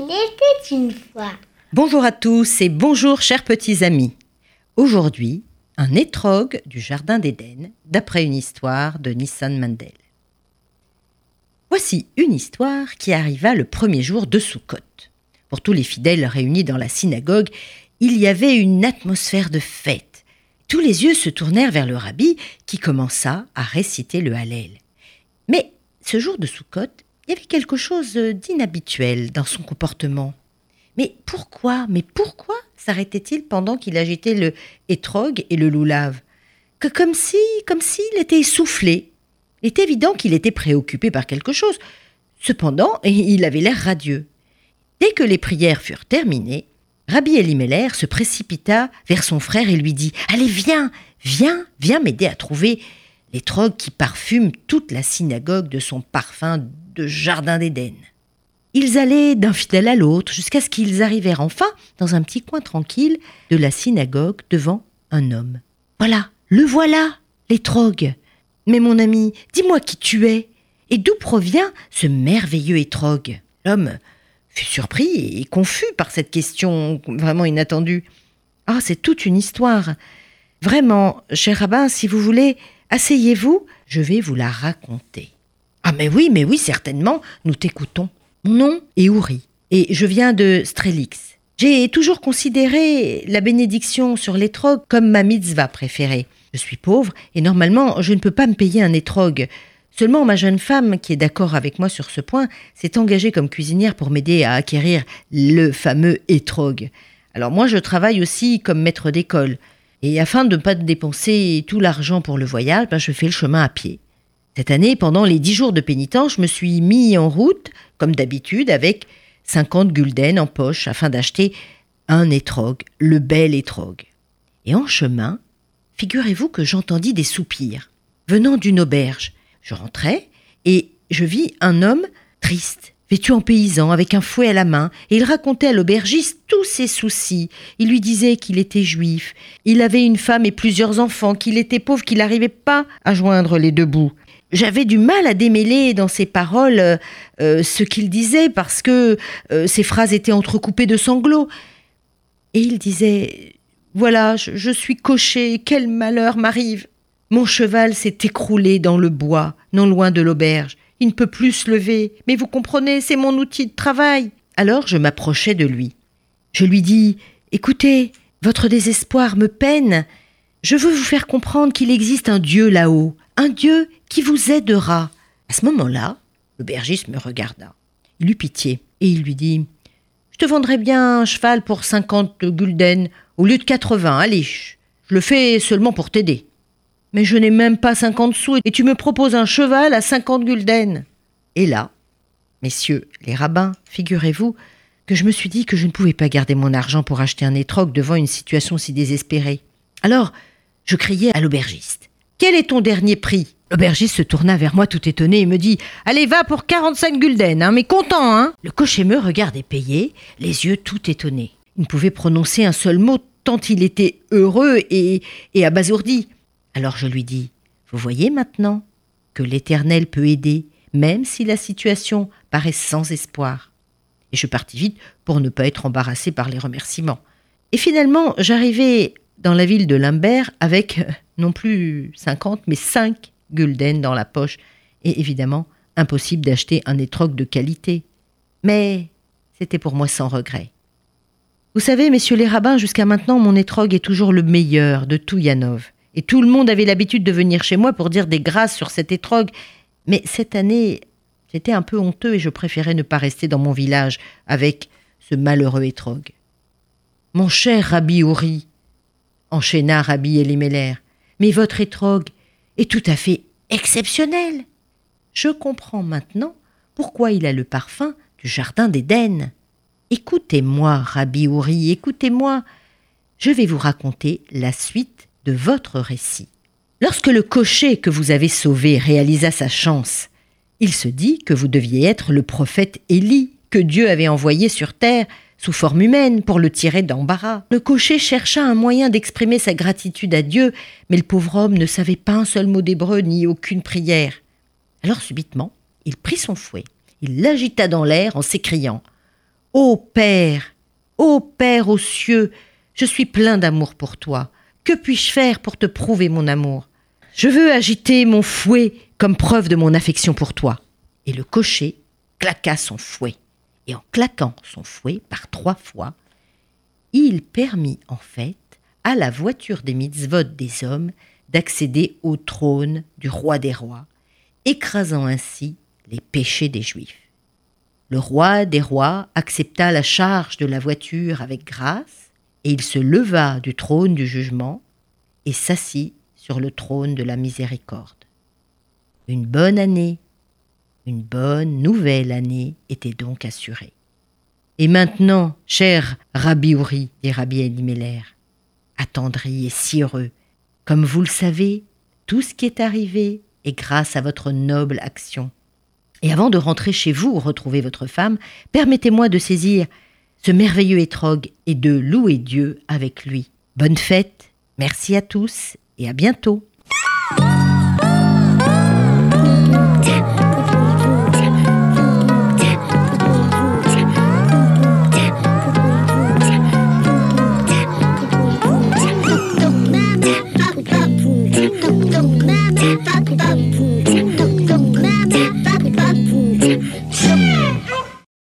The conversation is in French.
Il était une fois. Bonjour à tous et bonjour chers petits amis. Aujourd'hui, un étrogue du Jardin d'Éden, d'après une histoire de Nissan Mandel. Voici une histoire qui arriva le premier jour de Sukkot. Pour tous les fidèles réunis dans la synagogue, il y avait une atmosphère de fête. Tous les yeux se tournèrent vers le rabbi qui commença à réciter le Hallel. Mais ce jour de Sukkot, il y avait quelque chose d'inhabituel dans son comportement. Mais pourquoi, mais pourquoi s'arrêtait-il pendant qu'il agitait le hétrogue et le loulave Que comme si, comme s'il était essoufflé. Il est évident qu'il était préoccupé par quelque chose. Cependant, il avait l'air radieux. Dès que les prières furent terminées, Rabbi Elimelech se précipita vers son frère et lui dit Allez, viens, viens, viens m'aider à trouver l'étrogue qui parfume toute la synagogue de son parfum jardin d'Éden. Ils allaient d'un fidèle à l'autre jusqu'à ce qu'ils arrivèrent enfin dans un petit coin tranquille de la synagogue devant un homme. Voilà, le voilà, l'étrogue. Mais mon ami, dis-moi qui tu es et d'où provient ce merveilleux étrogue? L'homme fut surpris et confus par cette question vraiment inattendue. Ah, c'est toute une histoire. Vraiment, cher rabbin, si vous voulez, asseyez-vous, je vais vous la raconter. Ah, mais oui, mais oui, certainement, nous t'écoutons. Mon nom est Ouri et je viens de Strelix. J'ai toujours considéré la bénédiction sur l'étrogue comme ma mitzvah préférée. Je suis pauvre et normalement je ne peux pas me payer un étrogue. Seulement ma jeune femme, qui est d'accord avec moi sur ce point, s'est engagée comme cuisinière pour m'aider à acquérir le fameux étrogue. Alors moi je travaille aussi comme maître d'école. Et afin de ne pas dépenser tout l'argent pour le voyage, ben, je fais le chemin à pied. Cette année, pendant les dix jours de pénitence, je me suis mis en route, comme d'habitude, avec 50 gulden en poche afin d'acheter un étrogue, le bel étrogue. Et en chemin, figurez-vous que j'entendis des soupirs venant d'une auberge. Je rentrais et je vis un homme triste, vêtu en paysan, avec un fouet à la main, et il racontait à l'aubergiste tous ses soucis. Il lui disait qu'il était juif, il avait une femme et plusieurs enfants, qu'il était pauvre, qu'il n'arrivait pas à joindre les deux bouts j'avais du mal à démêler dans ses paroles euh, euh, ce qu'il disait parce que euh, ses phrases étaient entrecoupées de sanglots. Et il disait Voilà, je, suis coché, quel malheur m'arrive. Mon cheval s'est écroulé dans le bois, non loin de l'auberge. Il ne peut plus se lever, mais vous comprenez, c'est mon outil de travail. Alors je m'approchai de lui. Je lui dis Écoutez, votre désespoir me peine. Je veux vous faire comprendre qu'il existe un Dieu là-haut, un Dieu qui vous aidera. À ce moment-là, l'aubergiste me regarda. Il eut pitié et il lui dit Je te vendrai bien un cheval pour cinquante gulden au lieu de quatre-vingts. Allez, je le fais seulement pour t'aider. Mais je n'ai même pas cinquante sous et tu me proposes un cheval à cinquante gulden. Et là, messieurs les rabbins, figurez-vous que je me suis dit que je ne pouvais pas garder mon argent pour acheter un étrogue devant une situation si désespérée. Alors, je criai à l'aubergiste quel est ton dernier prix? L'aubergiste se tourna vers moi tout étonné et me dit Allez, va pour 45 gulden, hein, mais content, hein Le cocher me regardait payer, les yeux tout étonnés. Il ne pouvait prononcer un seul mot tant il était heureux et, et abasourdi. Alors je lui dis Vous voyez maintenant que l'Éternel peut aider, même si la situation paraît sans espoir. Et je partis vite pour ne pas être embarrassé par les remerciements. Et finalement, j'arrivai dans la ville de Limbert avec non plus 50, mais 5 gulden dans la poche, et évidemment, impossible d'acheter un étrogue de qualité. Mais c'était pour moi sans regret. Vous savez, messieurs les rabbins, jusqu'à maintenant, mon étrogue est toujours le meilleur de tout Yanov. Et tout le monde avait l'habitude de venir chez moi pour dire des grâces sur cet étrogue. Mais cette année, j'étais un peu honteux et je préférais ne pas rester dans mon village avec ce malheureux étrogue. Mon cher Rabbi Ouri, enchaîna Rabbi Elimelech, mais votre étrogue est tout à fait exceptionnel. Je comprends maintenant pourquoi il a le parfum du jardin d'Éden. Écoutez-moi, Rabbi Ouri, écoutez-moi. Je vais vous raconter la suite de votre récit. Lorsque le cocher que vous avez sauvé réalisa sa chance, il se dit que vous deviez être le prophète Élie que Dieu avait envoyé sur terre sous forme humaine, pour le tirer d'embarras. Le cocher chercha un moyen d'exprimer sa gratitude à Dieu, mais le pauvre homme ne savait pas un seul mot d'hébreu ni aucune prière. Alors subitement, il prit son fouet, il l'agita dans l'air en s'écriant Ô Père, ô Père aux cieux, je suis plein d'amour pour toi. Que puis-je faire pour te prouver mon amour? Je veux agiter mon fouet comme preuve de mon affection pour toi. Et le cocher claqua son fouet. Et en claquant son fouet par trois fois, il permit en fait à la voiture des mitzvot des hommes d'accéder au trône du roi des rois, écrasant ainsi les péchés des Juifs. Le roi des rois accepta la charge de la voiture avec grâce, et il se leva du trône du jugement et s'assit sur le trône de la miséricorde. Une bonne année, une bonne nouvelle année était donc assurée. Et maintenant, cher Rabbi Ouri, dit Rabbi Elimelech, attendri et si heureux, comme vous le savez, tout ce qui est arrivé est grâce à votre noble action. Et avant de rentrer chez vous retrouver votre femme, permettez-moi de saisir ce merveilleux étrog et de louer Dieu avec lui. Bonne fête, merci à tous et à bientôt.